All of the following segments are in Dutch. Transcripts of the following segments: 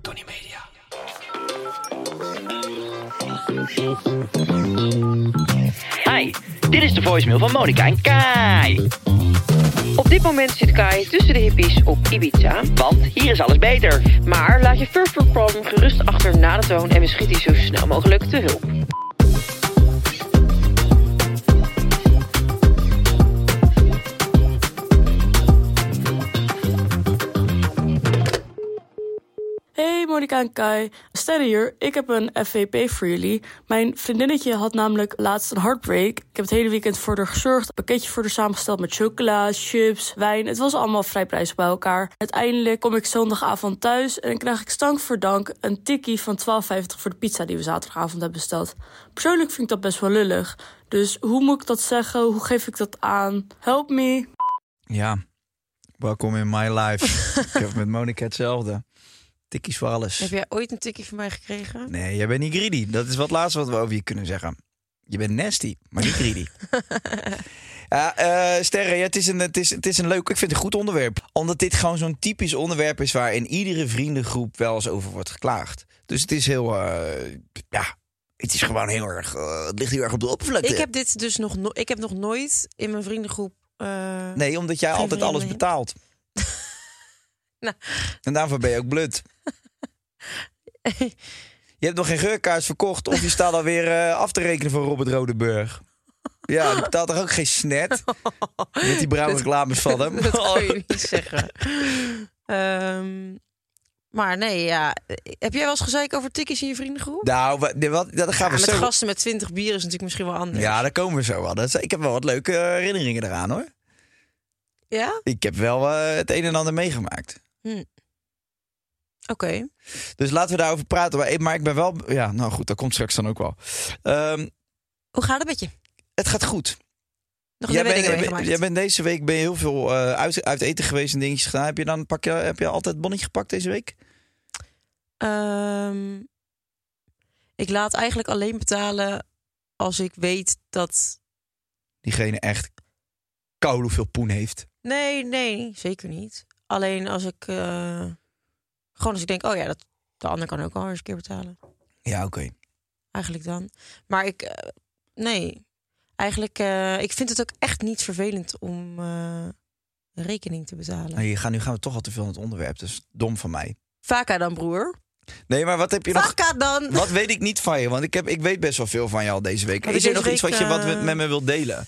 Tony Media. Hi, dit is de voicemail van Monica en Kai. Op dit moment zit Kai tussen de hippies op Ibiza. Want hier is alles beter. Maar laat je world problem gerust achter na de toon en we schieten zo snel mogelijk te hulp. Hey Monika en Kai, Sterre hier. Ik heb een FVP voor jullie. Mijn vriendinnetje had namelijk laatst een heartbreak. Ik heb het hele weekend voor haar gezorgd. Een pakketje voor haar samengesteld met chocola, chips, wijn. Het was allemaal vrij prijzig bij elkaar. Uiteindelijk kom ik zondagavond thuis en dan krijg ik stank voor dank een tikkie van 12,50 voor de pizza die we zaterdagavond hebben besteld. Persoonlijk vind ik dat best wel lullig. Dus hoe moet ik dat zeggen? Hoe geef ik dat aan? Help me. Ja, welkom in my life. ik heb met Monica hetzelfde. Tikkies voor alles. Heb jij ooit een tikkie van mij gekregen? Nee, jij bent niet greedy. Dat is wat laatste wat we over je kunnen zeggen. Je bent nasty, maar niet greedy. ja, eh Sterre, ja, het, is een, het, is, het is een leuk, ik vind het een goed onderwerp. Omdat dit gewoon zo'n typisch onderwerp is waar in iedere vriendengroep wel eens over wordt geklaagd. Dus het is heel, eh, ja, het is gewoon heel erg, eh, het ligt heel erg op de oppervlakte. Ik heb dit dus nog, no ik heb nog nooit in mijn vriendengroep. Nee, omdat jij altijd alles betaalt. Nou. En daarvoor ben je ook blut. je hebt nog geen geurkaars verkocht of je staat alweer eh af te rekenen voor Robert Rodeburg. Ja, die betaalt toch ook geen snet? Met die bruine reclames van hem. dat kan je niet zeggen. Ehm, maar nee, ja. Heb jij wel eens gezeik over tikkies in je vriendengroep? Nou, wat, dat gaan Ja, we met zo... gasten met 20 bier is natuurlijk misschien wel anders. Ja, daar komen we zo wel. Dat is- ik heb wel wat leuke herinneringen eraan hoor. Ja? Ik heb wel eh, het een en ander meegemaakt. Oké. Dus laten we daarover praten. Maar, maar ik ben wel... Ja, nou goed, dat komt straks dan ook wel. Ehm, Hoe gaat het met je? het gaat goed. Nog Jij bent, jij bent deze week ben je heel veel eh, uit, uit eten geweest en dingetjes gedaan. Heb je dan pak je, heb je altijd bonnetje gepakt deze week? Ehm, ik laat eigenlijk alleen betalen als ik weet dat... Diegene echt koud hoeveel poen heeft. Nee, nee, zeker niet. Alleen als ik... eh, Gewoon als ik denk, oh ja, dat, de ander kan ook al eens een keer betalen. Ja, oké. Eigenlijk dan. Maar ik... eh, nee. Eigenlijk, eh, ik vind het ook echt niet vervelend om eh, rekening te betalen. Nou, hier gaan, nu gaan we toch al te veel aan het onderwerp. Dus dom van mij. Vaka dan, broer. Nee, maar wat heb je nog... Vaka dan! Wat weet ik niet van je? Want ik, heb, ik weet best wel veel van je al deze week. Is er nog iets wat je wat met me wilt delen?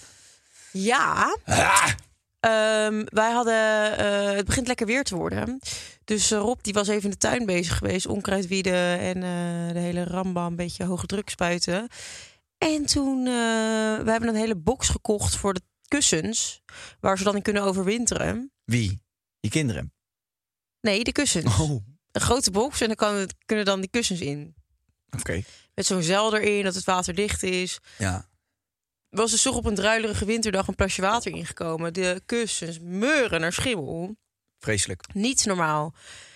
Ja. Ah! Ehm, wij hadden. eh, het begint lekker weer te worden. Dus eh, Rob die was even in de tuin bezig geweest. Onkruid wieden en eh, de hele ramba een beetje hoge druk spuiten. En toen. we hebben een hele box gekocht voor de kussens. Waar ze dan in kunnen overwinteren. Wie? Je kinderen? Nee, de kussens. Oh, oké. Een grote box en dan kan kunnen dan die kussens in. Met zo'n zeil erin, dat het waterdicht is. Ja. Was dus toch op een druilerige winterdag een plasje water ingekomen. De kussens meuren naar schimmel. Vreselijk. Niet normaal.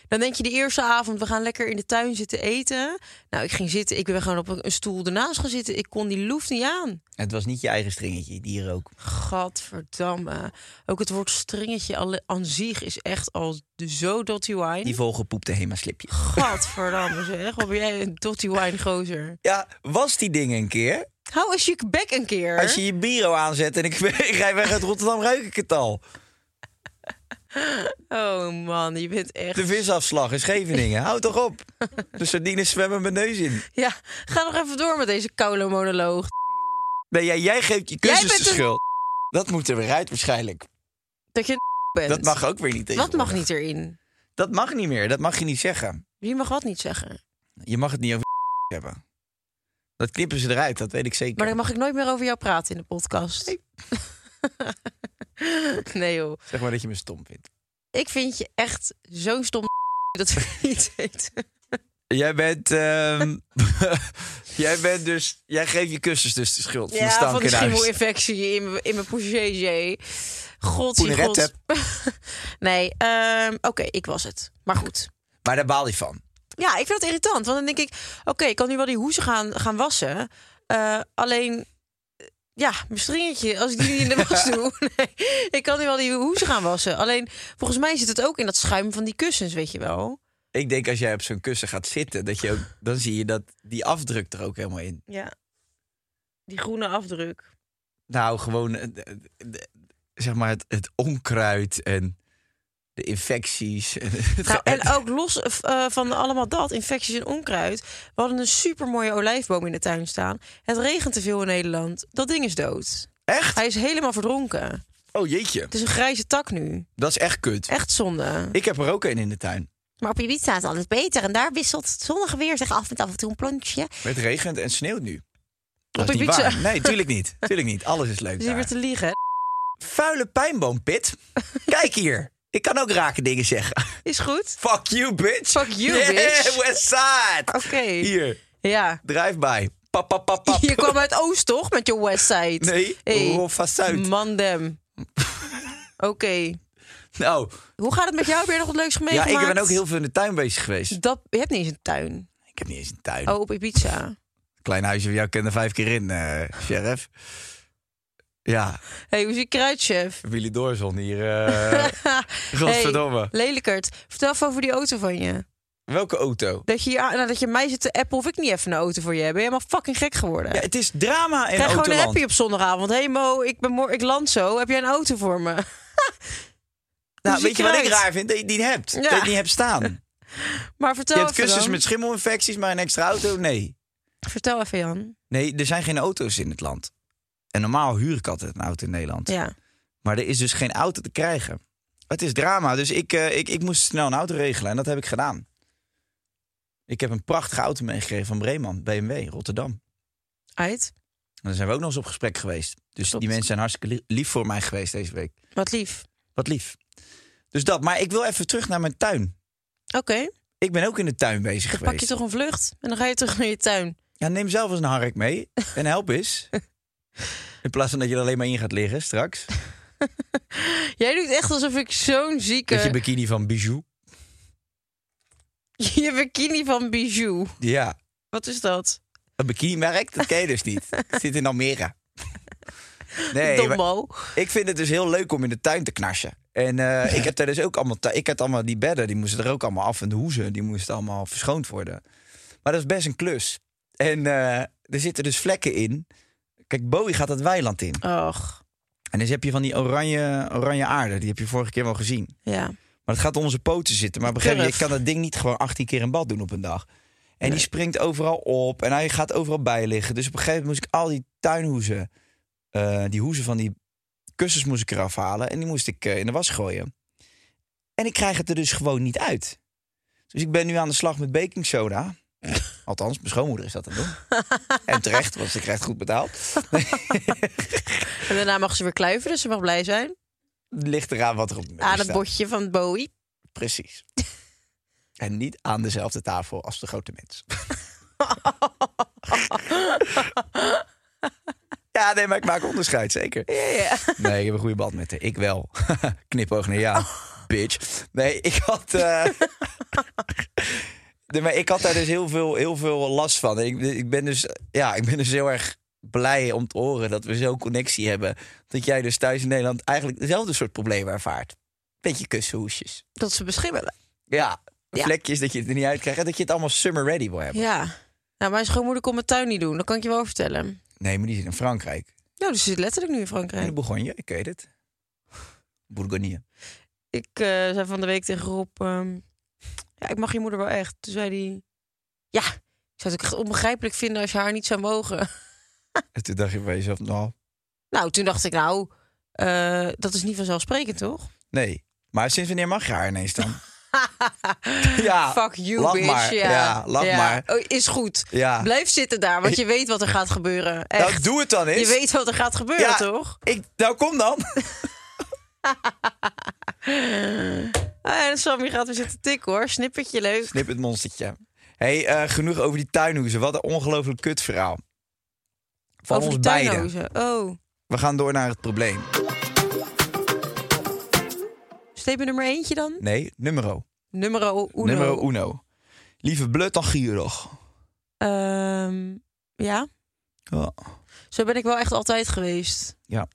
Dan denk je de eerste avond, we gaan lekker in de tuin zitten eten. Nou, ik ging zitten. Ik ben gewoon op een stoel ernaast gaan zitten. Ik kon die loef niet aan. Het was niet je eigen stringetje, die hier ook. Gadverdamme. Ook het woord stringetje aan zich is echt al zo dotty wine. Die volgepoepte Hema-slipje. Gadverdamme zeg. Wat ben jij een dotty wine gozer. Ja, was die ding een keer? Hou eens je bek een keer. Als je je bureau aanzet en ik, ik rij weg uit Rotterdam, ruik ik het al. Oh man, je bent echt... De visafslag in Scheveningen. Hou toch op. De sardines zwemmen mijn neus in. Ja, ga nog even door met deze koulo-monoloog. Nee, jij, jij geeft je kussens de een- schuld. Dat moet er weer uit waarschijnlijk. Dat je een bent. Dat mag ook weer niet Wat mag niet erin? Dat mag niet meer. Dat mag je niet zeggen. Wie mag wat niet zeggen? Je mag het niet over hebben. Dat knippen ze eruit, dat weet ik zeker. Maar dan mag ik nooit meer over jou praten in de podcast. Nee, joh. Zeg maar dat je me stom vindt. Ik vind je echt zo'n stom dat we niet weten. Jij bent, ehm, jij bent dus, jij geeft je kussens dus de schuld van de Ja, van de in huis. schimmelinfectie in mijn, in mijn pougé. God. God. Nee, ehm, oké, ik was het. Maar goed. Maar daar baal je van. Ja, ik vind het irritant. Want dan denk ik, oké, ik kan nu wel die hoezen gaan, gaan wassen. Eh, alleen, eh, ja, mijn stringetje, als ik die niet in de was doe. Nee, ik kan nu wel die hoezen gaan wassen. Alleen, volgens mij zit het ook in dat schuim van die kussens, weet je wel. Ik denk als jij op zo'n kussen gaat zitten, dat je ook, dan zie je dat die afdruk er ook helemaal in. Ja. Die groene afdruk. Nou, gewoon, eh, de- zeg maar, het, het onkruid en de infecties. En, het Nou, en ook los eh, van allemaal dat, infecties en onkruid. We hadden een supermooie olijfboom in de tuin staan. Het regent te veel in Nederland. Dat ding is dood. Echt? Hij is helemaal verdronken. Oh jeetje, Het is een grijze tak nu. dat is echt kut. Echt zonde. Ik heb er ook een in de tuin. Maar op Ibiza is alles beter. En daar wisselt het zonnige weer zich af met af en toe een plantje. Het regent en sneeuwt nu. Dat Op is niet Ibiza? waar. Nee, tuurlijk niet. Tuurlijk niet. Alles is leuk Dus je weer te liegen. Vuile pijnboompit. Kijk hier. Ik kan ook rake dingen zeggen. Is goed. Fuck you, bitch. Fuck you, yeah, bitch. Westside. Oké. Hier, Ja. drive-by. Pap, pap, pap, pap. Je kwam uit Oost, toch? Met je Westside. Nee, Hey. Roffa Zuid. Mandem. Oké. Nou, Hoe gaat het met jou? Heb je nog wat leuks ja, meegemaakt? ik ben ook heel veel in de tuin bezig geweest. Dat, je hebt niet eens een tuin. Ik heb niet eens een tuin. Oh, op Ibiza. Klein huisje van jou ken er vijf keer in, eh, sheriff. Ja, hey, hoe zie je kruidchef? Willy Doorzon hier. Godverdomme. Hey, lelijkert. Vertel even over die auto van je. Welke auto? Dat je, nou, dat je mij zit te appen of ik niet even een auto voor je heb. Ben je helemaal fucking gek geworden? Ja, het is drama in Krijg gewoon een op zondagavond. Hey Mo, ik, ben mor- ik land zo. Heb jij een auto voor me? Nou, weet je wat ik raar vind? Dat je die niet hebt. Ja. Dat je niet hebt staan. Maar vertel Je hebt kussens dan. met schimmelinfecties, maar een extra auto? Nee. Vertel even Jan. Nee, er zijn geen auto's in het land. En normaal huur ik altijd een auto in Nederland. Ja. Maar er is dus geen auto te krijgen. Het is drama. Dus ik, eh, ik, ik moest snel een auto regelen en dat heb ik gedaan. Ik heb een prachtige auto meegekregen van Breeman, BMW, Rotterdam. Uit. En daar zijn we ook nog eens op gesprek geweest. Dus Klopt. die mensen zijn hartstikke li- lief voor mij geweest deze week. Wat lief. Wat lief. Dus dat. Maar ik wil even terug naar mijn tuin. Oké. Ik ben ook in de tuin bezig Dan geweest. pak je toch een vlucht. En dan ga je terug naar je tuin. Ja, neem zelf eens een hark mee en help eens. In plaats van dat je er alleen maar in gaat liggen straks. Jij doet echt alsof ik zo'n zieke... Met je bikini van Bijou. je bikini van Bijou. Ja, Wat is dat? een bikini-merk, dat ken je dus niet. Het zit in Almere. Nee, maar ik vind het dus heel leuk om in de tuin te knarsen. En eh, ik heb daar dus ook allemaal... Ik had allemaal die bedden, die moesten er ook allemaal af. En de hoezen, die moesten allemaal verschoond worden. Maar dat is best een klus. En eh, er zitten dus vlekken in. Kijk, Bowie gaat het weiland in. Och, En dus heb je van die oranje, oranje aarde. Die heb je vorige keer wel gezien. ja. Maar het gaat onder zijn poten zitten. Maar begrijp je, Turf. kan dat ding niet gewoon 18 keer in bad doen op een dag. En die springt overal op en hij gaat overal bij liggen. Dus op een gegeven moment moest ik al die tuinhoezen, eh, die hoezen van die kussens moest ik eraf halen. En die moest ik eh, in de was gooien. En ik krijg het er dus gewoon niet uit. Dus ik ben nu aan de slag met baking soda. Althans, mijn schoonmoeder is dat aan het doen. En terecht, want ze krijgt goed betaald. En daarna mag ze weer kluiven, dus ze mag blij zijn. Ligt eraan wat er op Aan het botje van Bowie. Precies. en niet aan dezelfde tafel als de grote mens. ja, nee, maar ik maak onderscheid, zeker. Ja, ja. Nee, ik heb een goede band met haar. Ik wel. Knipoog naar ja, bitch. Nee, ik had... eh, nee, maar ik had daar dus heel veel, heel veel last van. Ik, ik, ben dus, ja, ik ben dus heel erg blij om te horen dat we zo'n connectie hebben. Dat jij dus thuis in Nederland eigenlijk dezelfde soort problemen ervaart. Beetje kussenhoesjes. Dat ze beschimmelen. Ja, Ja. vlekjes dat je het er niet uit krijgt. En dat je het allemaal summer ready wil hebben. Ja. Nou, mijn schoonmoeder kon mijn tuin niet doen. Dat kan ik je wel vertellen. Nee, maar die zit in Frankrijk. Nou, dus ze zit letterlijk nu in In Frankrijk. de Bourgogne, ik weet het. Bourgogne. ik eh, zei van de week tegen Rob... ehm, ja, ik mag je moeder wel echt. Toen zei hij... Ja, ik zou het ook echt onbegrijpelijk vinden als je haar niet zou mogen. En toen dacht je bij jezelf, nou, Nou, toen dacht ik, nou, eh, dat is niet vanzelfsprekend, toch? nee. Maar sinds wanneer mag je haar ineens dan? ja, Fuck you, lach bitch. maar. Ja, Ja, lach maar. Oh, is goed. Ja. Blijf zitten daar, want je weet wat er gaat gebeuren. Echt. Nou, doe het dan eens. Je weet wat er gaat gebeuren, Ja. toch? Ik, nou, kom dan. Ah, en Sammy gaat weer zitten tikken, hoor. Snippertje leuk. Snip het monstertje. hey, eh, genoeg over die tuinhoezen. Wat een ongelooflijk kut verhaal. Van Over ons beiden. Oh. We gaan door naar het probleem. Statement nummer eentje dan? Nee, numero. Nummer uno. Numero uno. Liever blut dan gierig. Ehm, ja, Ja. zo ben ik wel echt altijd geweest. Ja.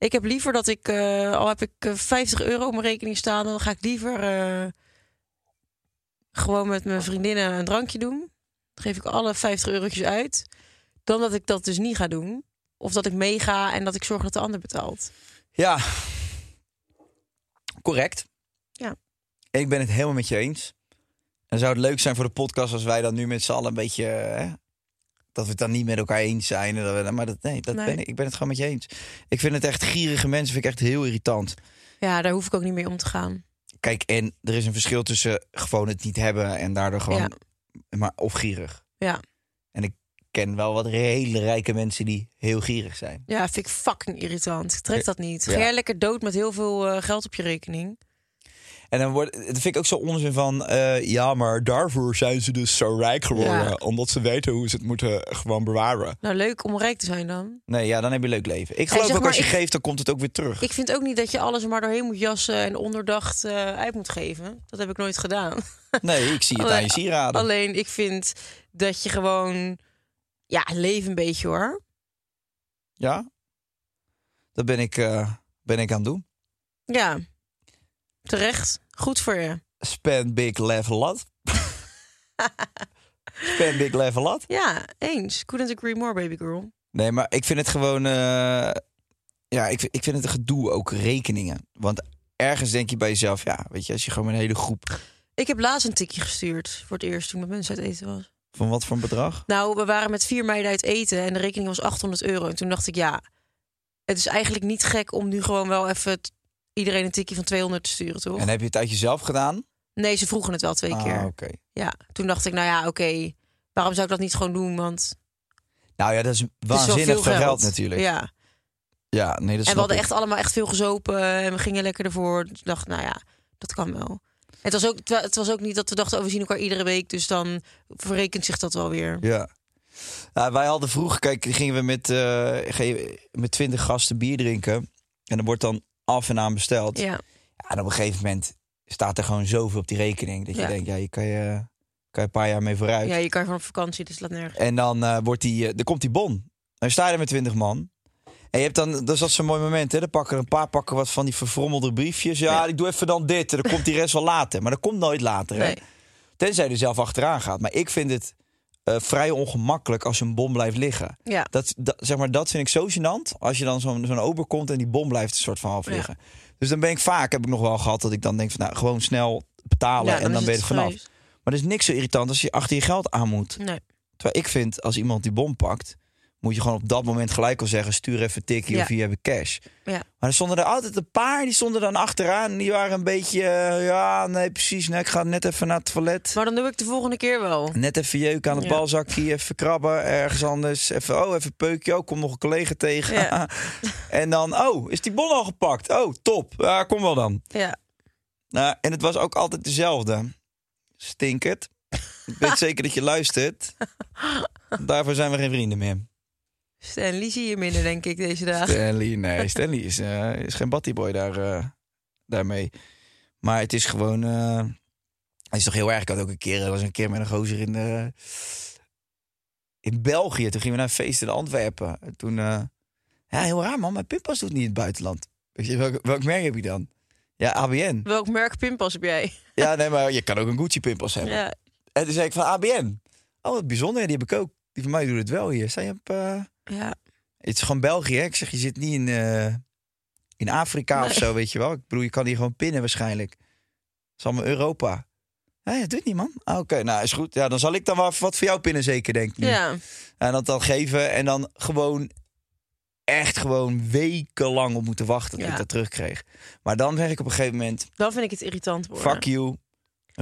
Ik heb liever dat ik, eh, al heb ik eh, 50 euro op mijn rekening staan, dan ga ik liever eh, gewoon met mijn vriendinnen een drankje doen. Dan geef ik alle 50 eurotjes uit. Dan dat ik dat dus niet ga doen. Of dat ik meega en dat ik zorg dat de ander betaalt. Ja. Correct. Ja. Ik ben het helemaal met je eens. En zou het leuk zijn voor de podcast als wij dan nu met z'n allen een beetje... Hè, dat we het dan niet met elkaar eens zijn. En dat we, maar dat, nee, dat Nee. Ben ik, ik ben het gewoon met je eens. Ik vind het echt gierige mensen vind ik echt heel irritant. Ja, daar hoef ik ook niet mee om te gaan. Kijk, en er is een verschil tussen gewoon het niet hebben en daardoor gewoon... Ja. Maar, of gierig. Ja. En ik ken wel wat hele rijke mensen die heel gierig zijn. Ja, vind ik fucking irritant. Ik trek dat niet. Ga Ja. jij lekker dood met heel veel eh, geld op je rekening? En dan wordt, dat vind ik ook zo onzin van, eh, ja, maar daarvoor zijn ze dus zo rijk geworden. Ja. Omdat ze weten hoe ze het moeten gewoon bewaren. Nou, leuk om rijk te zijn dan. Nee, ja, dan heb je een leuk leven. Ik geloof ook maar, als je ik- geeft, dan komt het ook weer terug. Ik vind ook niet dat je alles maar doorheen moet jassen en onderdacht eh, uit moet geven. Dat heb ik nooit gedaan. Nee, ik zie het aan je sieraden. Alleen ik vind dat je gewoon, ja, leef een beetje hoor. Ja, dat ben ik, eh, ben ik aan het doen. Ja, terecht. Goed voor je. Spend big, a lot. Spend big, a lot. Ja, eens. Couldn't agree more, baby girl. Nee, maar ik vind het gewoon... eh, ja, ik, vind- ik vind het een gedoe, ook rekeningen. Want ergens denk je bij jezelf... Ja, weet je, als je gewoon met een hele groep... Ik heb laatst een tikje gestuurd voor het eerst toen ik met mensen uit eten was. Van wat voor een bedrag? Nou, we waren met vier meiden uit eten en de rekening was 800 euro. En toen dacht ik, ja, het is eigenlijk niet gek om nu gewoon wel even iedereen een tikje van 200 te sturen, toch? En heb je het uit jezelf gedaan? Nee, ze vroegen het wel twee Ah, keer. oké. Ja, toen dacht ik, nou ja, oké, waarom zou ik dat niet gewoon doen? Want Nou ja, dat is waanzinnig veel veel geld. geld, natuurlijk. Ja, Ja, nee, dat en we hadden ik. echt allemaal echt veel gezopen en we gingen lekker ervoor. Dus ik dacht, nou ja, dat kan wel. Het was, ook, het was ook niet dat we dachten, oh, we zien elkaar iedere week. Dus dan verrekent zich dat wel weer. Ja. Nou, wij hadden vroeger, kijk, gingen we met, ge- met 20 gasten bier drinken. En dan wordt dan af en aan besteld. Ja. Ja, en op een gegeven moment staat er gewoon zoveel op die rekening. Dat je Ja. denkt, ja, je kan je, kan je een paar jaar mee vooruit. ja je kan gewoon op vakantie, dus laat nergens. En dan, eh, wordt die, dan komt die bon. Dan sta je er met 20 man. En je hebt dan, dat is dat zo'n mooi moment, hè? Dan pakken een paar pakken wat van die verfrommelde briefjes. Ja, Ja. ik doe even dan dit. En dan komt die rest wel later. Maar dat komt nooit later, hè? Nee. Tenzij je er zelf achteraan gaat. Maar ik vind het eh, vrij ongemakkelijk als een bom blijft liggen. Ja. Dat, dat, zeg maar, dat vind ik zo gênant. Als je dan zo'n zo'n ober komt en die bom blijft een soort van half Ja. liggen. Dus dan ben ik vaak, heb ik nog wel gehad, dat ik dan denk van nou, gewoon snel betalen Ja, en dan ben je er vanaf. Maar er is niks zo irritant als je achter je geld aan moet. Nee. Terwijl ik vind, als iemand die bom pakt, moet je gewoon op dat moment gelijk al zeggen: stuur even tikkie Ja. of hier heb ik cash. Ja. Maar er stonden er altijd een paar, die stonden dan achteraan. Die waren een beetje, eh, ja, nee, precies. Nee, ik ga net even naar het toilet. Maar dan doe ik de volgende keer wel. Net even jeuk aan het Ja. balzakje, even krabben, ergens anders. Even, oh, even peukje. Oh, kom nog een collega tegen. Ja. en dan, oh, is die bon al gepakt? Oh, top. Ja, kom wel dan. Ja. Nou, en het was ook altijd dezelfde. Stinkert. Ik weet zeker dat je luistert. Daarvoor zijn we geen vrienden meer. Stanley zie je minder, denk ik, deze dagen. Stanley, nee, Stanley is, eh, is geen battyboy daar, eh, daarmee. Maar het is gewoon... eh, het is toch heel erg. Ik had ook een keer, er was een keer met een gozer in, in België. Toen gingen we naar een feest in Antwerpen. En Toen, ja, heel raar man, mijn pinpas doet niet in het buitenland. Weet je, welk, welk merk heb je dan? Ja, ABN. Welk merk pinpas heb jij? Ja, nee, maar je kan ook een Gucci pinpas hebben. Ja. En toen zei ik van ABN. Oh, wat bijzonder, die heb ik ook. Die van mij doet het wel hier. Je op... eh, ja. Het is gewoon België. hè? Ik zeg, je zit niet in, eh, in Afrika of Nee. zo, weet je wel. Ik bedoel, je kan die gewoon pinnen waarschijnlijk. Dat is allemaal Europa. Hé, dat doet niet, man. Ah, Oké, nou is goed. Ja, dan zal ik dan wel wat voor jou pinnen, zeker, denk ik. nu. Ja. En dat dan geven en dan gewoon echt gewoon wekenlang op moeten wachten tot Ja. ik dat terugkreeg. Maar dan zeg ik op een gegeven moment, Dan vind ik het irritant worden. fuck you,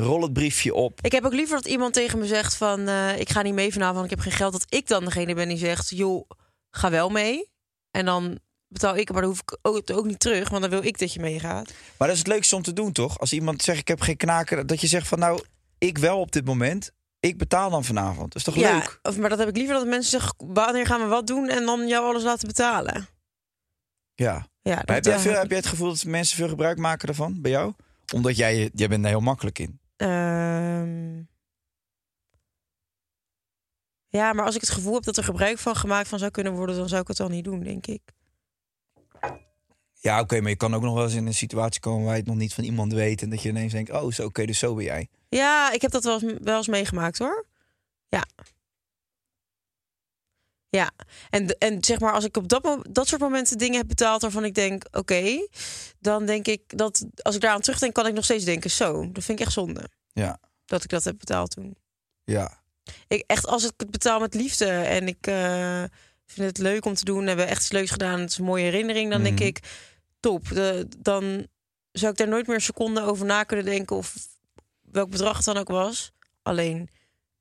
rol het briefje op. Ik heb ook liever dat iemand tegen me zegt van... eh, ik ga niet mee vanavond, want ik heb geen geld. Dat ik dan degene ben die zegt, joh, ga wel mee. En dan betaal ik, maar dan hoef ik ook, ook niet terug. Want dan wil ik dat je meegaat. Maar dat is het leukste om te doen, toch? Als iemand zegt, ik heb geen knaken, dat je zegt van nou, ik wel op dit moment. Ik betaal dan vanavond. Dat is toch ja, leuk? Of, maar dat heb ik liever dat mensen zeggen, wanneer gaan we wat doen? En dan jou alles laten betalen. Ja. Ja, dat, heb, jij veel, heb jij het gevoel dat mensen veel gebruik maken daarvan, bij jou? Omdat jij, jij bent daar heel makkelijk in. Ehm, ja, maar als ik het gevoel heb dat er gebruik van gemaakt van zou kunnen worden, dan zou ik het dan niet doen, denk ik. Ja, oké, maar je kan ook nog wel eens in een situatie komen waar je het nog niet van iemand weet. En dat je ineens denkt, oh, zo, oké, dus zo ben jij. Ja, ik heb dat wel eens, wel eens meegemaakt hoor. Ja. Ja, en, en zeg maar, als ik op dat, dat soort momenten dingen heb betaald waarvan ik denk, oké, dan denk ik dat als ik daaraan terugdenk, kan ik nog steeds denken, zo, dat vind ik echt zonde Ja, dat ik dat heb betaald toen. ja. Ik, echt, als ik het betaal met liefde en ik eh, vind het leuk om te doen, hebben we echt iets leuks gedaan, het is een mooie herinnering, dan denk Mhm. ik, top. De, dan zou ik daar nooit meer een seconde over na kunnen denken of welk bedrag het dan ook was. Alleen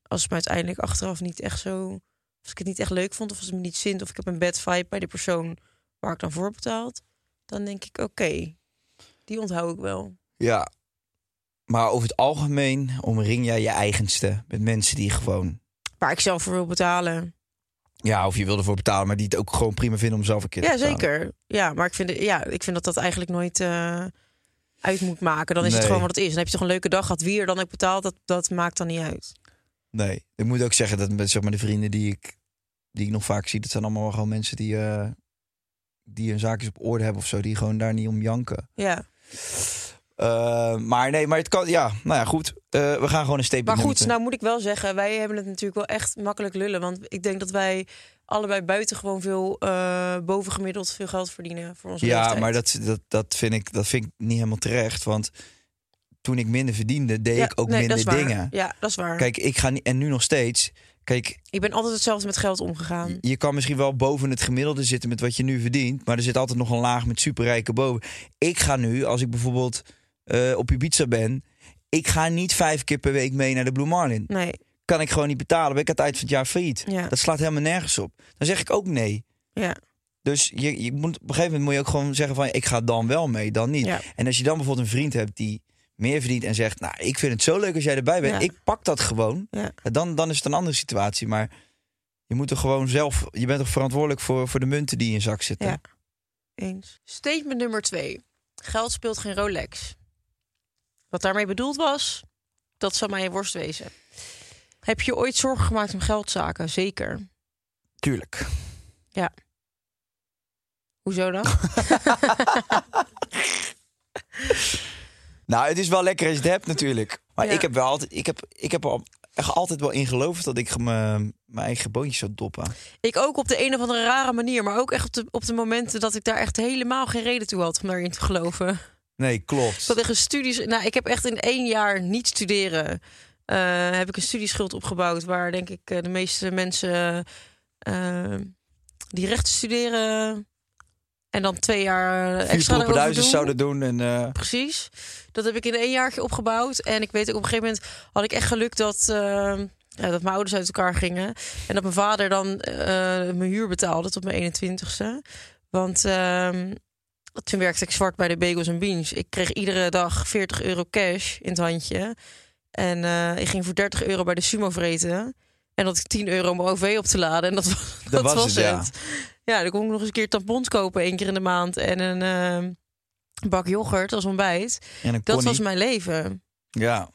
als het me uiteindelijk achteraf niet echt zo, als ik het niet echt leuk vond of als het me niet zint of ik heb een bad vibe bij de persoon waar ik dan voor betaald, dan denk ik, oké, die onthoud ik wel. Ja. Maar over het algemeen omring jij je eigenste met mensen die gewoon... Waar ik zelf voor wil betalen. Ja, of je wil ervoor betalen, maar die het ook gewoon prima vinden om zelf een keer te Ja, betalen. zeker. Ja, maar ik vind, ja, ik vind dat dat eigenlijk nooit eh, uit moet maken. Dan is het gewoon wat het is. Dan heb je toch een leuke dag gehad. Wie er dan ook betaalt, dat, dat maakt dan niet uit. Nee, ik moet ook zeggen dat met zeg maar, de vrienden die ik, die ik nog vaak zie, dat zijn allemaal wel gewoon mensen die, eh, die hun zaakjes op orde hebben of zo, die gewoon daar niet om janken. Ja. Eh, maar nee, maar het kan, ja, nou ja, goed. Eh, we gaan gewoon een statement Maar goed, nou moet ik wel zeggen, wij hebben het natuurlijk wel echt makkelijk lullen. Want ik denk dat wij allebei buiten gewoon veel bovengemiddeld veel geld verdienen voor onze Ja, leeftijd. maar dat, dat, dat, vind ik, dat vind ik niet helemaal terecht. Want toen ik minder verdiende, deed Ja, ik ook nee, minder dingen. Ja, dat is waar. Kijk, ik ga niet, en nu nog steeds. Kijk, Ik ben altijd hetzelfde met geld omgegaan. je kan misschien wel boven het gemiddelde zitten met wat je nu verdient. Maar er zit altijd nog een laag met superrijken boven. Ik ga nu, als ik bijvoorbeeld eh, op Ibiza ben. Ik ga niet vijf keer per week mee naar de Blue Marlin. Nee, Kan ik gewoon niet betalen. Ben ik aan het eind van het jaar failliet. Ja. Dat slaat helemaal nergens op. Dan zeg ik ook nee. ja. Dus je, je moet, op een gegeven moment moet je ook gewoon zeggen van... ik ga dan wel mee, dan niet. Ja. En als je dan bijvoorbeeld een vriend hebt die meer verdient... en zegt, nou, ik vind het zo leuk als jij erbij bent. Ja. Ik pak dat gewoon. Ja. Dan, dan is het een andere situatie. Maar je moet er gewoon zelf... je bent toch verantwoordelijk voor, voor de munten die in je zak zitten. Ja. Eens. Statement nummer twee. Geld speelt geen Rolex. Wat daarmee bedoeld was, dat zal mij een worst wezen. Heb je ooit zorgen gemaakt om geldzaken? Zeker. Tuurlijk. Ja. Hoezo dan? Nou, het is wel lekker als je het hebt natuurlijk. Maar Ja. ik heb wel altijd... Ik heb, ik heb er echt altijd wel in geloofd... dat ik mijn eigen boontjes zou doppen. ik ook op de een of andere rare manier. Maar ook echt op de, op de momenten dat ik daar echt helemaal geen reden toe had om daarin te geloven. Nee, klopt. Dat ik een studies. Nou, ik heb echt in één jaar niet studeren. eh, heb ik een studieschuld opgebouwd. Waar denk ik eh, de meeste mensen eh, die rechten studeren. En dan twee jaar Vier extra doen. zouden doen. En, eh, Precies. Dat heb ik in één jaartje opgebouwd. En ik weet ook op een gegeven moment had ik echt geluk dat, eh, ja, dat mijn ouders uit elkaar gingen. En dat mijn vader dan eh, mijn huur betaalde tot mijn 21ste. Want ehm, toen werkte ik zwart bij de Bagels en Beans. Ik kreeg iedere dag 40 euro cash in het handje. En eh, ik ging voor 30 euro bij de Sumo vreten. En dat ik 10 euro om OV op te laden. En dat, was- dat, was het. ja. Ja. dan kon ik nog eens een keer tampons kopen één keer in de maand. En een ehm, bak yoghurt als ontbijt. en Dat connie. was mijn leven. Ja.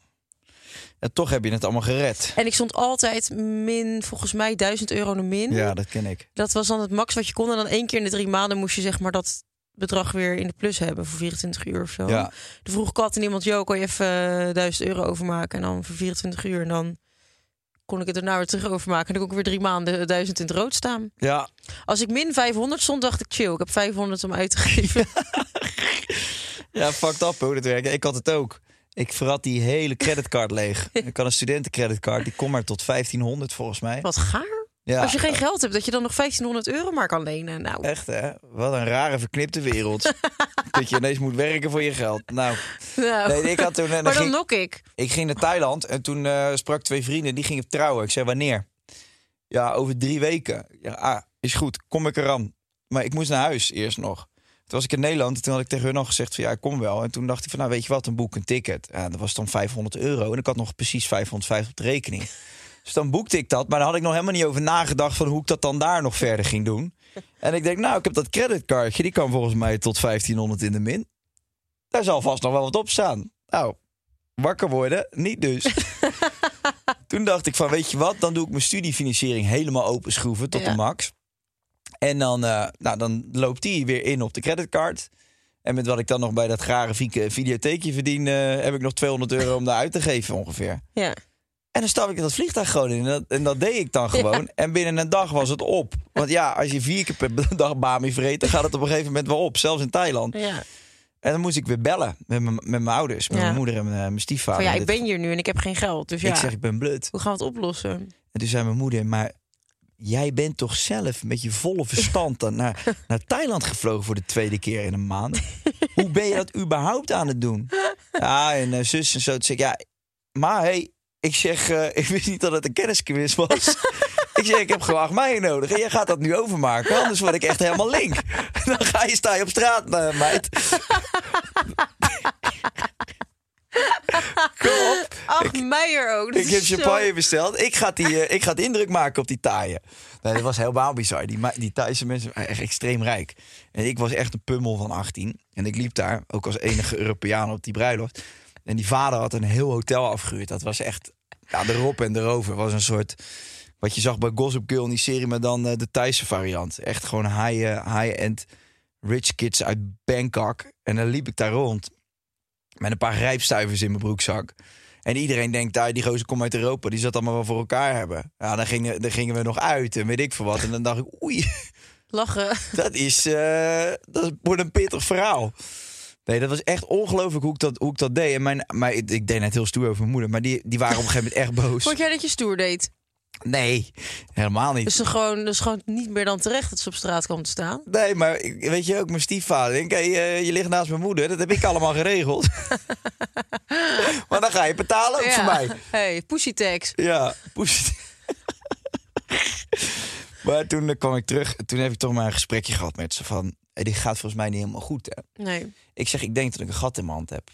En toch heb je het allemaal gered. En ik stond altijd min, volgens mij, 1000 euro de min. Ja, dat ken ik. Dat was dan het max wat je kon. En dan één keer in de drie maanden moest je zeg maar dat bedrag weer in de plus hebben voor 24 uur of zo. Ja. Toen vroeg ik altijd aan iemand, joh, kan je even eh, 1000 euro overmaken? En dan voor 24 uur. En dan kon ik het erna weer terug overmaken. En dan kon ik weer drie maanden duizend in het rood staan. Ja, Als ik min 500 stond, dacht ik chill. Ik heb 500 om uit te geven. ja fucked up hoe dat werkt. Ik had het ook. Ik verrat die hele creditcard leeg. Ik had een studentencreditcard, die kon maar tot 1500 volgens mij. Wat gaar. Ja, Als je geen geld hebt, dat je dan nog 1500 euro maar kan lenen. Nou, Echt hè? Wat een rare verknipte wereld. dat je ineens moet werken voor je geld. Nou, nou. nee, ik had toen... eh, maar dan ging- nok ik. Ik ging naar Thailand en toen eh, sprak twee vrienden, die gingen trouwen. Ik zei, wanneer? Ja, over drie weken. Ja, ah, is goed, kom ik eraan. Maar ik moest naar huis eerst nog. Toen was ik in Nederland en toen had ik tegen hun nog gezegd van ja, ik kom wel. En toen dacht ik van nou, weet je wat, dan boek een ticket. Ja, dat was dan 500 euro en ik had nog precies 550 op de rekening. Dus dan boekte ik dat, maar daar had ik nog helemaal niet over nagedacht van hoe ik dat dan daar nog verder ging doen. En ik denk, nou, ik heb dat creditcardje, die kan volgens mij tot 1500 in de min. Daar zal vast nog wel wat op staan. Nou, wakker worden, niet dus. Toen dacht ik van, weet je wat, dan doe ik mijn studiefinanciering helemaal openschroeven tot Ja. de max. En dan, eh, nou, dan loopt die weer in op de creditcard. En met wat ik dan nog bij dat rare vi- videotheekje verdien, eh, heb ik nog 200 euro om daar uit te geven ongeveer. Ja. En dan stap ik in dat vliegtuig gewoon in. En dat, en dat deed ik dan gewoon. En binnen een dag was het op. Want ja, als je vier keer per dag bami vreet, dan gaat het op een gegeven moment wel op. Zelfs in Thailand. ja. En dan moest ik weer bellen met mijn, met mijn ouders, met Ja. mijn moeder en mijn, mijn stiefvader. Van ja, ik ben hier nu en ik heb geen geld. Dus ja, Ik zeg, ik ben blut. hoe gaan we het oplossen? En toen zei mijn moeder, maar jij bent toch zelf met je volle verstand dan naar, naar Thailand gevlogen voor de tweede keer in een maand? Hoe ben je dat überhaupt aan het doen? Ja, en eh, zus en zo. Toen zei ik, ja, maar hey, ik zeg, eh, ik wist niet dat het een kennisquiz was. ik zeg, ik heb gewoon acht mei nodig. En jij gaat dat nu overmaken, anders word ik echt helemaal link. dan ga je, sta je op straat, eh, meid. Kom op. Ach, Meijer ook. Ik heb zo- champagne besteld. Ik ga, die, eh, ik ga het indruk maken op die taaien. Nee, dat was helemaal bizar. Die, die Thaise mensen waren echt extreem rijk. En ik was echt een pummel van 18. En ik liep daar, ook als enige Europeaan op die bruiloft. En die vader had een heel hotel afgehuurd. Dat was echt, ja, de rop en de rover. was een soort, wat je zag bij Gossip Girl in die serie, maar dan eh, de Thaise variant. Echt gewoon high, eh, high-end rich kids uit Bangkok. En dan liep ik daar rond. Met een paar rijpstuivers in mijn broekzak. En iedereen denkt, ah, die gozer komt uit Europa, die zal het allemaal wel voor elkaar hebben. Ja, dan gingen, dan gingen we nog uit en weet ik veel wat. En dan dacht ik, oei, Lachen. dat is, eh, dat wordt een pittig verhaal. Nee, dat was echt ongelooflijk hoe ik dat, hoe ik dat deed. En mijn, maar ik, ik deed net heel stoer over mijn moeder, maar die, die waren op een gegeven moment echt boos. Vond jij dat je stoer deed? Nee, helemaal niet. Dus, gewoon, dus gewoon niet meer dan terecht dat ze op straat kwam te staan. Nee, maar ik- weet je ook, mijn stiefvader. Denk, hey, eh, je ligt naast mijn moeder. Dat heb ik allemaal geregeld. maar dan ga je betalen ook voor mij. Hey, pussy tax. Ja, maar toen eh, kwam ik terug. Toen heb ik toch maar een gesprekje gehad met ze van... Dit gaat volgens mij niet helemaal goed, hè? Nee. Ik zeg, ik denk dat ik een gat in mijn hand heb.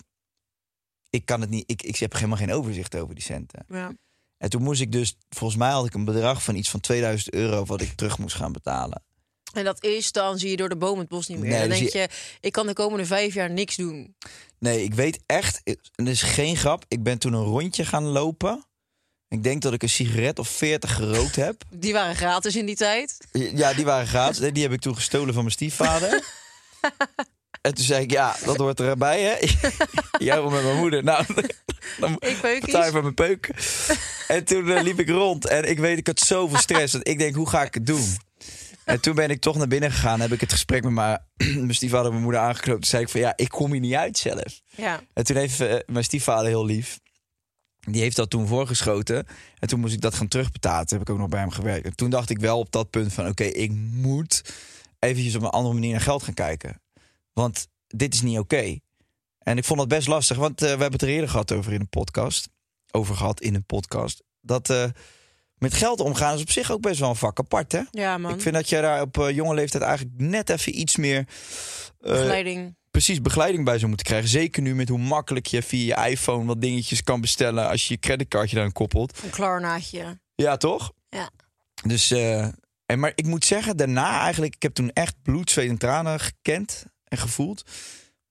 Ik kan het niet... Ik, ik heb helemaal geen overzicht over die centen. Ja. En toen moest ik dus... Volgens mij had ik een bedrag van iets van 2000 euro... wat ik terug moest gaan betalen. En dat is dan, zie je door de boom het bos niet meer. Nee, dan denk je, ik kan de komende vijf jaar niks doen. Nee, ik weet echt... En dat is geen grap. Ik ben toen een rondje gaan lopen. Ik denk dat ik een sigaret of 40 gerookt heb. Die waren gratis in die tijd. Ja, die waren gratis. Die heb ik toen gestolen van mijn stiefvader. En toen zei ik, ja, dat hoort erbij, hè? Jij met mijn moeder. Nou, dan Ik iets. van mijn peuk. En toen eh, liep ik rond. En ik weet, ik had zoveel stress. Dat ik denk, hoe ga ik het doen? En toen ben ik toch naar binnen gegaan. Heb ik het gesprek met mijn, mijn stiefvader en mijn moeder aangeknoopt. Toen zei ik van, ja, ik kom hier niet uit zelf. Ja. En toen heeft eh, mijn stiefvader heel lief. Die heeft dat toen voorgeschoten. En toen moest ik dat gaan terugbetalen. Toen heb ik ook nog bij hem gewerkt. En toen dacht ik wel op dat punt van... oké, ik moet eventjes op een andere manier naar geld gaan kijken. Want dit is niet oké. En ik vond dat best lastig. Want eh, we hebben het er eerder gehad over in een podcast. Over gehad in een podcast. Dat eh, met geld omgaan is op zich ook best wel een vak apart, hè? Ja, man. Ik vind dat je daar op eh, jonge leeftijd eigenlijk net even iets meer... eh, Begeleiding. Precies begeleiding bij zou moeten krijgen. Zeker nu met hoe makkelijk je via je iPhone wat dingetjes kan bestellen als je je creditcardje daaraan koppelt. Een klarnaatje. Ja, toch? Ja. Dus, eh, en maar ik moet zeggen, daarna eigenlijk, ik heb toen echt bloed, zweet en tranen gekend en gevoeld.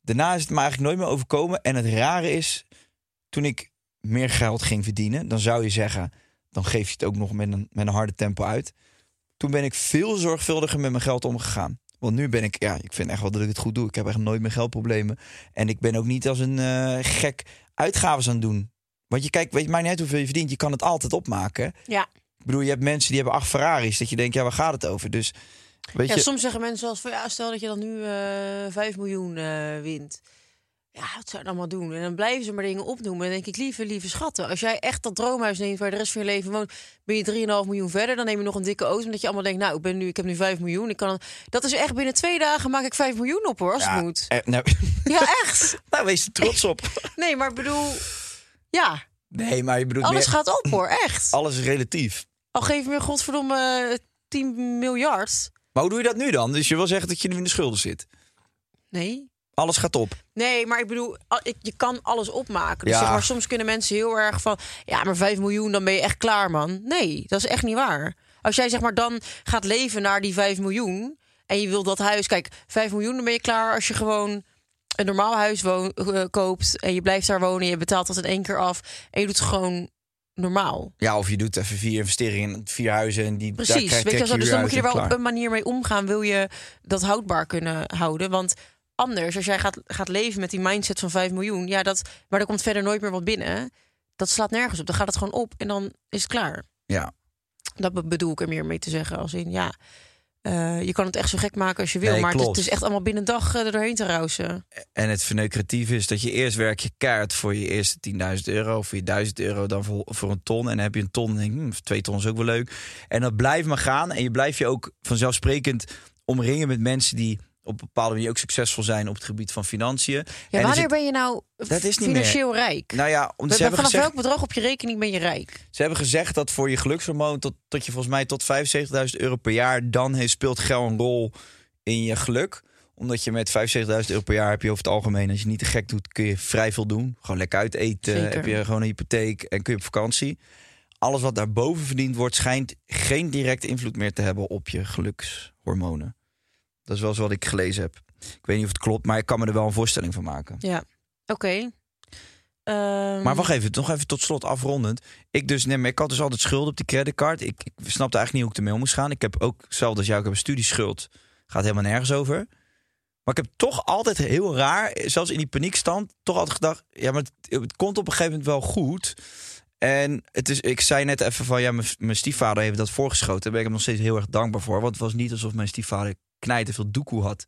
Daarna is het me eigenlijk nooit meer overkomen. En het rare is, toen ik meer geld ging verdienen, dan zou je zeggen, dan geef je het ook nog met een, met een harde tempo uit. Toen ben ik veel zorgvuldiger met mijn geld omgegaan. Want nu ben ik, ja, ik vind echt wel dat ik het goed doe. Ik heb echt nooit meer geldproblemen. En ik ben ook niet als een eh, gek uitgaven aan het doen. Want je kijkt, weet je, maakt niet uit hoeveel je verdient. Je kan het altijd opmaken. Ja. Ik bedoel, je hebt mensen die hebben acht Ferraris. Dat je denkt, ja, waar gaat het over? Dus, weet ja, je... soms zeggen mensen van ja, stel dat je dan nu eh 5 miljoen eh, wint. Ja, wat zou je dan allemaal doen? En dan blijven ze maar dingen opnoemen. Dan denk ik, lieve, lieve schatten. Als jij echt dat droomhuis neemt waar je de rest van je leven woont, ben je 3,5 miljoen verder. Dan neem je nog een dikke auto. Omdat je allemaal denkt, nou, ik, ben nu, ik heb nu 5 miljoen. Ik kan. Dat is echt binnen twee dagen maak ik 5 miljoen op hoor, als ja, het moet. eh, nou, Ja, echt. nou, wees er trots op. Nee, maar ik bedoel, ja, Nee, maar je bedoelt alles meer- gaat op hoor, echt. Alles is relatief. Al geef me godverdomme eh, 10 miljard. Maar hoe doe je dat nu dan? Dus je wil zeggen dat je nu in de schulden zit. Nee. Alles gaat op. Nee, maar ik bedoel, je kan alles opmaken. Dus Ja. zeg maar, soms kunnen mensen heel erg van... ja, maar 5 miljoen, dan ben je echt klaar, man. Nee, dat is echt niet waar. Als jij zeg maar dan gaat leven naar die 5 miljoen... en je wil dat huis... Kijk, 5 miljoen, dan ben je klaar als je gewoon een normaal huis woon, eh, koopt... en je blijft daar wonen, je betaalt dat in één keer af... en je doet het gewoon normaal. Ja, of je doet even vier investeringen in vier huizen en die daar Precies, krijg- weet je zo. Dus dan moet je er wel op een manier mee omgaan. Wil je dat houdbaar kunnen houden? Want anders, als jij gaat, gaat leven met die mindset van 5 miljoen, ja, dat, maar er komt verder nooit meer wat binnen. Dat slaat nergens op. Dan gaat het gewoon op en dan is het klaar. Ja. Dat be- bedoel ik er meer mee te zeggen. Als in, ja, eh, je kan het echt zo gek maken als je wil. Nee, maar het, is echt allemaal binnen een dag eh, er doorheen te rousen. En het verneukeratieve is dat je eerst werk je kaart voor je eerste 10.000 euro. Voor je 1000 euro dan voor, voor een ton. En dan heb je een ton en denk je, hm, twee ton is ook wel leuk. En dat blijft maar gaan. En je blijft je ook vanzelfsprekend omringen met mensen die op een bepaalde manier ook succesvol zijn op het gebied van financiën. Ja, En er wanneer ben je nou Dat is niet financieel rijk? Nou ja, omdat ze hebben vanaf gezegd, welk bedrag op je rekening ben je rijk? ze hebben gezegd dat voor je gelukshormoon tot, tot je volgens mij tot 75.000 euro per jaar, dan heeft, speelt geld een rol in je geluk. Omdat je met 75.000 euro per jaar heb je over het algemeen, als je niet te gek doet, kun je vrij veel doen. Gewoon lekker uit eten, Zeker. heb je gewoon een hypotheek en kun je op vakantie. Alles wat daarboven verdiend wordt, schijnt geen directe invloed meer te hebben op je gelukshormonen. Dat is wel eens wat ik gelezen heb. Ik weet niet of het klopt, maar ik kan me er wel een voorstelling van maken. Ja, oké. Ehm, Maar wacht even, nog even tot slot afrondend. Ik dus, nee, ik had dus altijd schulden op die creditcard. Ik, ik snapte eigenlijk niet hoe ik ermee om moest gaan. Ik heb ook, hetzelfde als jou, ik heb een studieschuld. Gaat helemaal nergens over. Maar ik heb toch altijd heel raar, zelfs in die paniekstand, toch altijd gedacht... ja, maar het, het komt op een gegeven moment wel goed. En het is, ik zei net even van, ja, mijn, mijn stiefvader heeft dat voorgeschoten. Daar ben ik hem nog steeds heel erg dankbaar voor. Want het was niet alsof mijn stiefvader knijten veel doekoe had.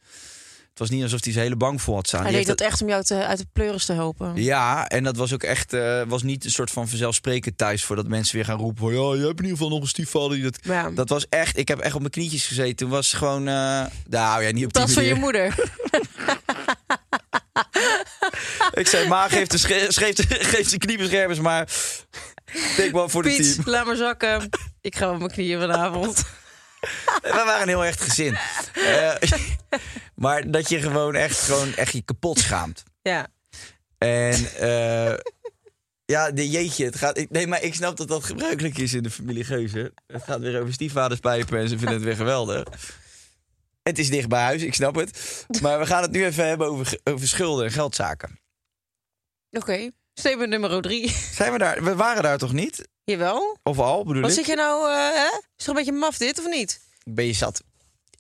Het was niet alsof hij zijn hele bank vol had staan. Hij deed dat echt om jou te, uit de pleuris te helpen. ja, en dat was ook echt, eh, was niet een soort van vanzelfsprekend thuis voordat mensen weer gaan roepen van, ja, je hebt in ieder geval nog een stiefvader die dat. Ja, Dat was echt, ik heb echt op mijn knietjes gezeten. Toen was gewoon, eh, nou ja, niet op die tas van je moeder. Ik zei, ma, geef de, de, geef de kniebeschermers maar. Denk wel voor de Piet, team. laat maar zakken. Ik ga op mijn knieën vanavond. We waren een heel echt gezin. Eh, maar dat je gewoon echt, gewoon echt je kapot schaamt. Ja. En eh, ja, de, jeetje, het gaat. Nee, maar ik snap dat dat gebruikelijk is in de familie Geuze. Het gaat weer over stiefvaders pijpen en ze vinden het weer geweldig. Het is dicht bij huis, ik snap het. Maar we gaan het nu even hebben over, over schulden en geldzaken. Oké. Statement nummer drie. Zijn we daar? We waren daar toch niet? Jawel. Of al, bedoel Wat ik? zit je nou, eh, hè? Is toch een beetje maf dit, of niet? Ben je zat?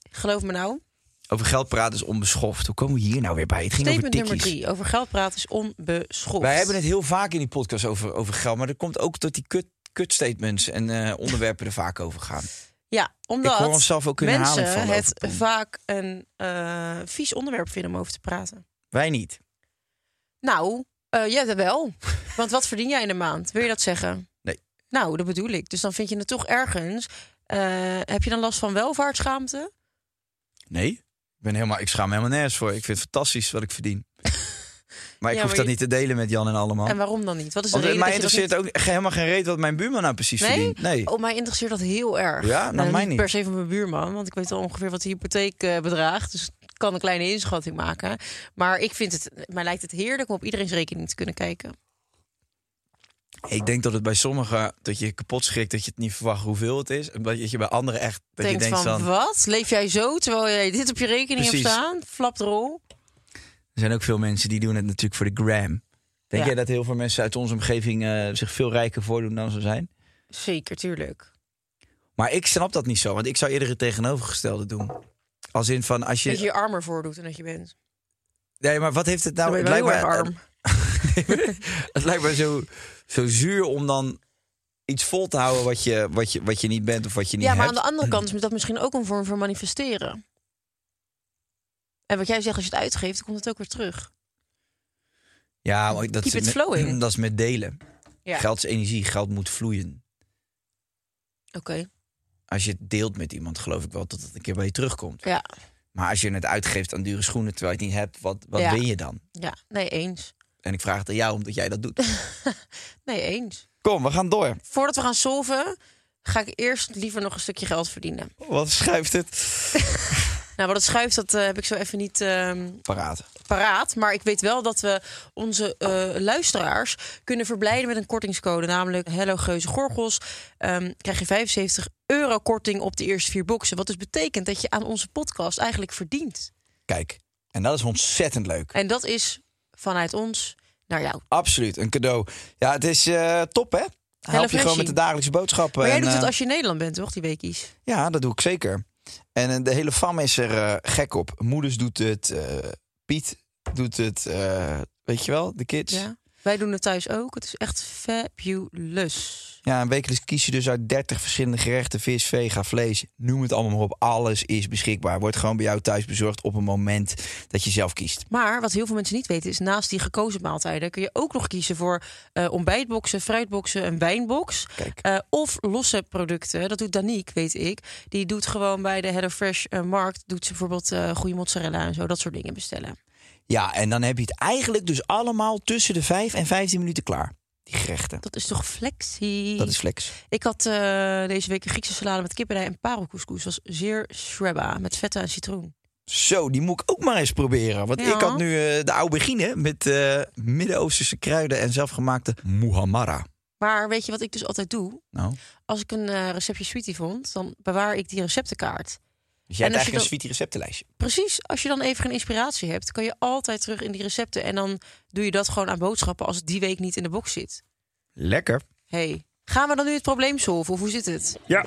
Geloof me nou. Over geld praten is onbeschoft. Hoe komen we hier nou weer bij? Het ging Statement over nummer tikkies. drie. Over geld praten is onbeschoft. Wij hebben het heel vaak in die podcast over, over geld. Maar dat komt ook dat die kut, kutstatements en eh, onderwerpen er vaak over gaan. Ja, omdat Ik hoor onszelf ook in mensen herhaling vallen over het vaak een eh, vies onderwerp vinden om over te praten. Wij niet. Nou, eh jij dat wel. Want wat verdien jij in de maand? Wil je dat zeggen? Nou, dat bedoel ik. Dus dan vind je het toch ergens. eh, heb je dan last van welvaartsschaamte? Nee. Ik, ben helemaal, ik schaam me helemaal nergens voor. Ik vind het fantastisch wat ik verdien. Maar ik Ja, hoef maar dat je- niet te delen met Jan en allemaal. En waarom dan niet? Wat is de Want reden mij interesseert ook ge- helemaal geen reet wat mijn buurman nou precies Nee? verdient. Nee. niet... Oh, mij interesseert dat heel erg. Ja? Nou, mij niet niet. per se van mijn buurman, want ik weet al ongeveer wat de hypotheek eh, bedraagt. Dus ik kan een kleine inschatting maken. Maar ik vind het, mij lijkt het heerlijk om op iedereen's rekening te kunnen kijken. Ik denk dat het bij sommigen dat je kapot schrikt dat je het niet verwacht hoeveel het is. En dat je bij anderen echt dat Denkt je denkt van, wat? Leef jij zo terwijl jij dit op je rekening Precies. hebt staan? Flaprol. Er zijn ook veel mensen die doen het natuurlijk voor de gram. Denk Ja. jij dat heel veel mensen uit onze omgeving eh, zich veel rijker voordoen dan ze zijn? Zeker, tuurlijk. Maar ik snap dat niet zo, want ik zou eerder het tegenovergestelde doen. Als in van als Dat je je. je armer voordoet en dat je bent. Nee, maar wat heeft het Dan nou? je het lijkt me, arm. het lijkt me zo, Zo zuur om dan iets vol te houden wat je, wat je, wat je niet bent of wat je niet Ja, maar hebt. aan de andere kant is dat misschien ook een vorm van manifesteren. En wat jij zegt, als je het uitgeeft, dan komt het ook weer terug. Ja, maar dat Keep is it met, flowing. Dat is met delen. Ja. Geld is energie, geld moet vloeien. Oké. Als je het deelt met iemand, geloof ik wel dat het een keer bij je terugkomt. Ja. Maar als je het uitgeeft aan dure schoenen terwijl je het niet hebt, wat, wat Ja. win je dan? Ja, nee, eens. En ik vraag het aan jou omdat jij dat doet. Nee, eens. Kom, we gaan door. Voordat we gaan solven, ga ik eerst liever nog een stukje geld verdienen. Wat schuift het? Nou, wat het schuift, dat eh, heb ik zo even niet ehm, Paraat. paraat. Maar ik weet wel dat we onze eh, luisteraars kunnen verblijden met een kortingscode. Namelijk Hello Geuze Gorgels. Ehm, krijg je 75 euro korting op de eerste vier boxen. Wat dus betekent dat je aan onze podcast eigenlijk verdient. Kijk, en dat is ontzettend leuk. En dat is vanuit ons naar jou. Absoluut, een cadeau. Ja, het is eh, top, hè? Help je gewoon met de dagelijkse boodschappen. Maar jij En, doet het eh, als je in Nederland bent, toch? Die weekies. Ja, dat doe ik zeker. En eh, de hele fam is er gek op. Moeders doet het, Piet doet het, weet je wel, de kids. Ja. Wij doen het thuis ook. Het is echt fabulous. Ja, en wekelijks kies je dus uit 30 verschillende gerechten. Vis, vega, vlees, noem het allemaal maar op. Alles is beschikbaar. Wordt gewoon bij jou thuis bezorgd op een moment dat je zelf kiest. Maar wat heel veel mensen niet weten is, naast die gekozen maaltijden kun je ook nog kiezen voor eh, ontbijtboxen, fruitboxen, een wijnbox. Eh, of losse producten. Dat doet Danique, weet ik. Die doet gewoon bij de HelloFresh eh, markt, doet ze bijvoorbeeld eh goede mozzarella en zo, dat soort dingen bestellen. Ja, en dan heb je het eigenlijk dus allemaal tussen de 5 en 15 minuten klaar. Die gerechten. Dat is toch flexie? Dat is flex. Ik had eh, deze week een Griekse salade met kippenij en parelcouscous. Was zeer shreba met feta en citroen. Zo, die moet ik ook maar eens proberen. Want Ja. ik had nu eh, de aubergine met eh, Midden-Oosterse kruiden en zelfgemaakte muhammara. Maar weet je wat ik dus altijd doe? Nou, Als ik een receptje sweetie vond, dan bewaar ik die receptenkaart. Dus jij hebt eigenlijk een sweetie receptenlijstje. Precies, als je dan even geen inspiratie hebt, kan je altijd terug in die recepten. En dan doe je dat gewoon aan boodschappen als het die week niet in de box zit. Lekker. hey, gaan we dan nu het probleem solven of hoe zit het? Ja.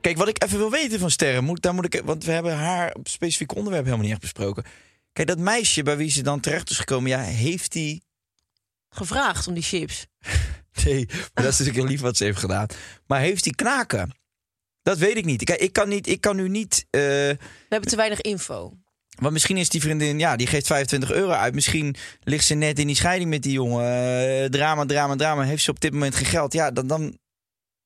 Kijk, wat ik even wil weten van Sterren, moet, daar moet ik, want we hebben haar specifieke onderwerp helemaal niet echt besproken. Kijk, dat meisje bij wie ze dan terecht is gekomen, ja, heeft die. Gevraagd om die chips. Nee, maar dat is natuurlijk heel lief wat ze heeft gedaan. Maar heeft die knaken? Dat weet ik niet. Kijk, ik kan, niet, ik kan nu niet. eh, We hebben te weinig info. want misschien is die vriendin, ja, die geeft 25 euro uit. Misschien ligt ze net in die scheiding met die jongen. Eh, drama, drama, drama. Heeft ze op dit moment geen geld? Ja, dan, dan,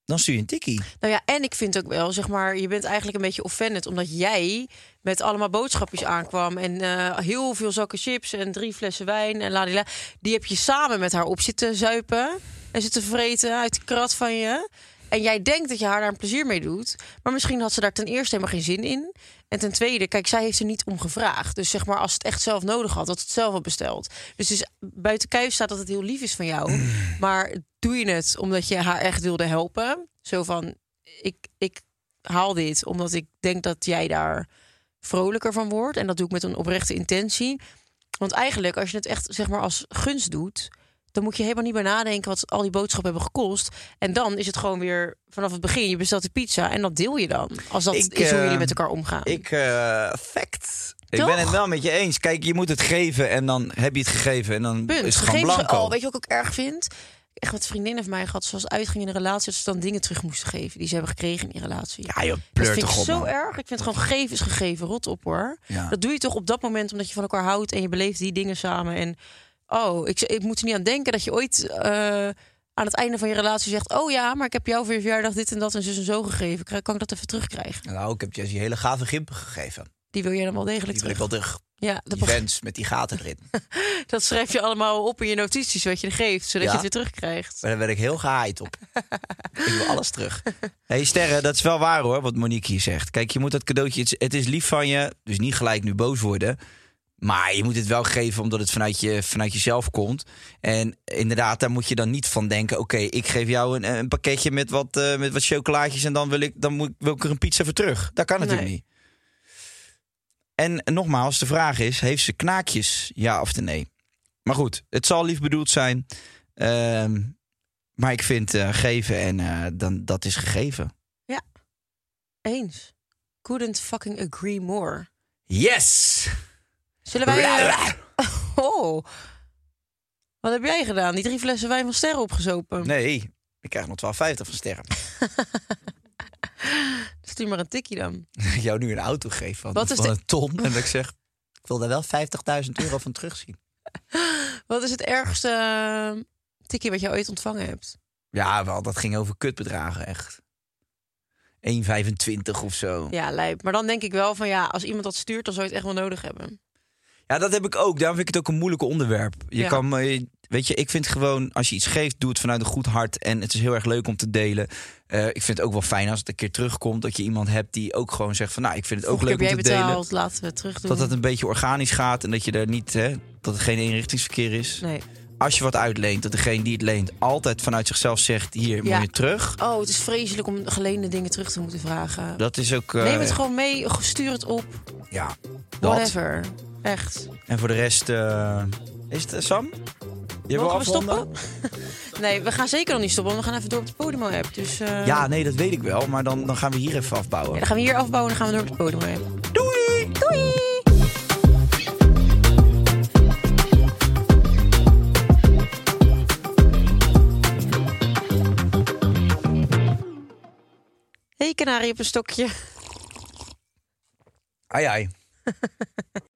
dan stuur je een tikkie. Nou ja, en ik vind ook wel, zeg maar, je bent eigenlijk een beetje offended omdat jij met allemaal boodschapjes aankwam en eh, heel veel zakken chips en drie flessen wijn en ladila. Die heb je samen met haar op zitten zuipen en zitten vreten uit de krat van je. En jij denkt dat je haar daar een plezier mee doet. Maar misschien had ze daar ten eerste helemaal geen zin in. En ten tweede, kijk, zij heeft er niet om gevraagd. Dus zeg maar, als het echt zelf nodig had, had het zelf al besteld. Dus is, buiten kijf staat dat het heel lief is van jou. Maar doe je het omdat je haar echt wilde helpen? Zo van, ik, ik haal dit omdat ik denk dat jij daar vrolijker van wordt. En dat doe ik met een oprechte intentie. Want eigenlijk, als je het echt zeg maar als gunst doet, dan moet je helemaal niet bij nadenken wat al die boodschappen hebben gekost. En dan is het gewoon weer vanaf het begin. Je bestelt de pizza en dat deel je dan. Als dat Ik, is hoe jullie met elkaar omgaan. Ik, eh fact. Ik ben het wel met je eens. Kijk, je moet het geven en dan heb je het gegeven en dan Punt. is het gewoon Gegeven ze- blanco. Oh, weet je wat ik ook erg vind? Echt wat vriendinnen van mij gehad, zoals uitging in een relatie, dat ze dan dingen terug moesten geven die ze hebben gekregen in die relatie. Ja, joh, dat vind ik op, zo man. erg. Ik vind gewoon geven is gegeven. Rot op hoor. Ja. Dat doe je toch op dat moment omdat je van elkaar houdt en je beleeft die dingen samen. En oh, ik, ik moet er niet aan denken dat je ooit eh, aan het einde van je relatie zegt: Oh ja, maar ik heb jou voor je verjaardag dit en dat en zus en zo gegeven. Kan ik dat even terugkrijgen? Nou, ik heb Jessie hele gave gimpen gegeven. Die wil jij dan wel degelijk Die wil ik terug. wel terug. Ja, dat, Die beg- fans met die gaten erin. dat schrijf je allemaal op in je notities wat je geeft, zodat Ja? je het weer terugkrijgt. Maar daar werd ik heel gehaaid op. ik wil alles terug. hey, Sterren, dat is wel waar hoor, wat Monique hier zegt. Kijk, je moet dat cadeautje, het is lief van je, dus niet gelijk nu boos worden. Maar je moet het wel geven omdat het vanuit, je, vanuit jezelf komt. En inderdaad, daar moet je dan niet van denken... oké, ik geef jou een, een pakketje met wat, eh, met wat chocolaatjes... en dan wil ik, dan moet, wil ik er een pizza voor terug. Dat kan natuurlijk Nee. niet. En nogmaals, de vraag is, heeft ze knaakjes, ja of nee? Maar goed, het zal lief bedoeld zijn. Ehm, maar ik vind eh, geven en eh, dan, dat is gegeven. Eens. Couldn't fucking agree more. Yes! Zullen wij... eh, Oh. Wat heb jij gedaan? Die drie flessen wijn van sterren opgezopen? Nee, ik krijg nog 12,50 van sterren. Stuur maar een tikkie dan. ik jou nu een auto geef van, Wat is van de- een ton. En dat ik zeg, ik wil daar wel 50.000 euro van terugzien. Wat is het ergste eh, tikkie wat je ooit ontvangen hebt? Ja, wel, dat ging over kutbedragen, echt. 1,25 of zo. Ja, lijp. Maar dan denk ik wel van ja, als iemand dat stuurt, dan zou je het echt wel nodig hebben. Ja, dat heb ik ook. Daarom vind ik het ook een moeilijk onderwerp. Je Ja. kan, eh, weet je, ik vind gewoon, als je iets geeft, doe het vanuit een goed hart. En het is heel erg leuk om te delen. Eh, ik vind het ook wel fijn als het een keer terugkomt, dat je iemand hebt die ook gewoon zegt van, nou, ik vind het ook leuk om te jij delen. betaald, laten we terug doen. Dat het een beetje organisch gaat en dat je er niet, hè, dat het geen eenrichtingsverkeer is. Nee. Als je wat uitleent, dat degene die het leent altijd vanuit zichzelf zegt, hier, Ja. moet je terug. Oh, het is vreselijk om geleende dingen terug te moeten vragen. Dat is ook, eh, Neem het gewoon mee, stuur het op. ja, dat. Whatever. Echt. En voor de rest, eh, is het eh, Sam? Je wil Mogen we stoppen? Nee, we gaan zeker nog niet stoppen, want we gaan even door op de Podimo-app. Dus eh, Ja, nee, dat weet ik wel. Maar dan, dan gaan we hier even afbouwen. ja, dan gaan we hier afbouwen en dan gaan we door op de Podimo-app. Doei! Doei! Hey, kanarie op een stokje. Ai ai.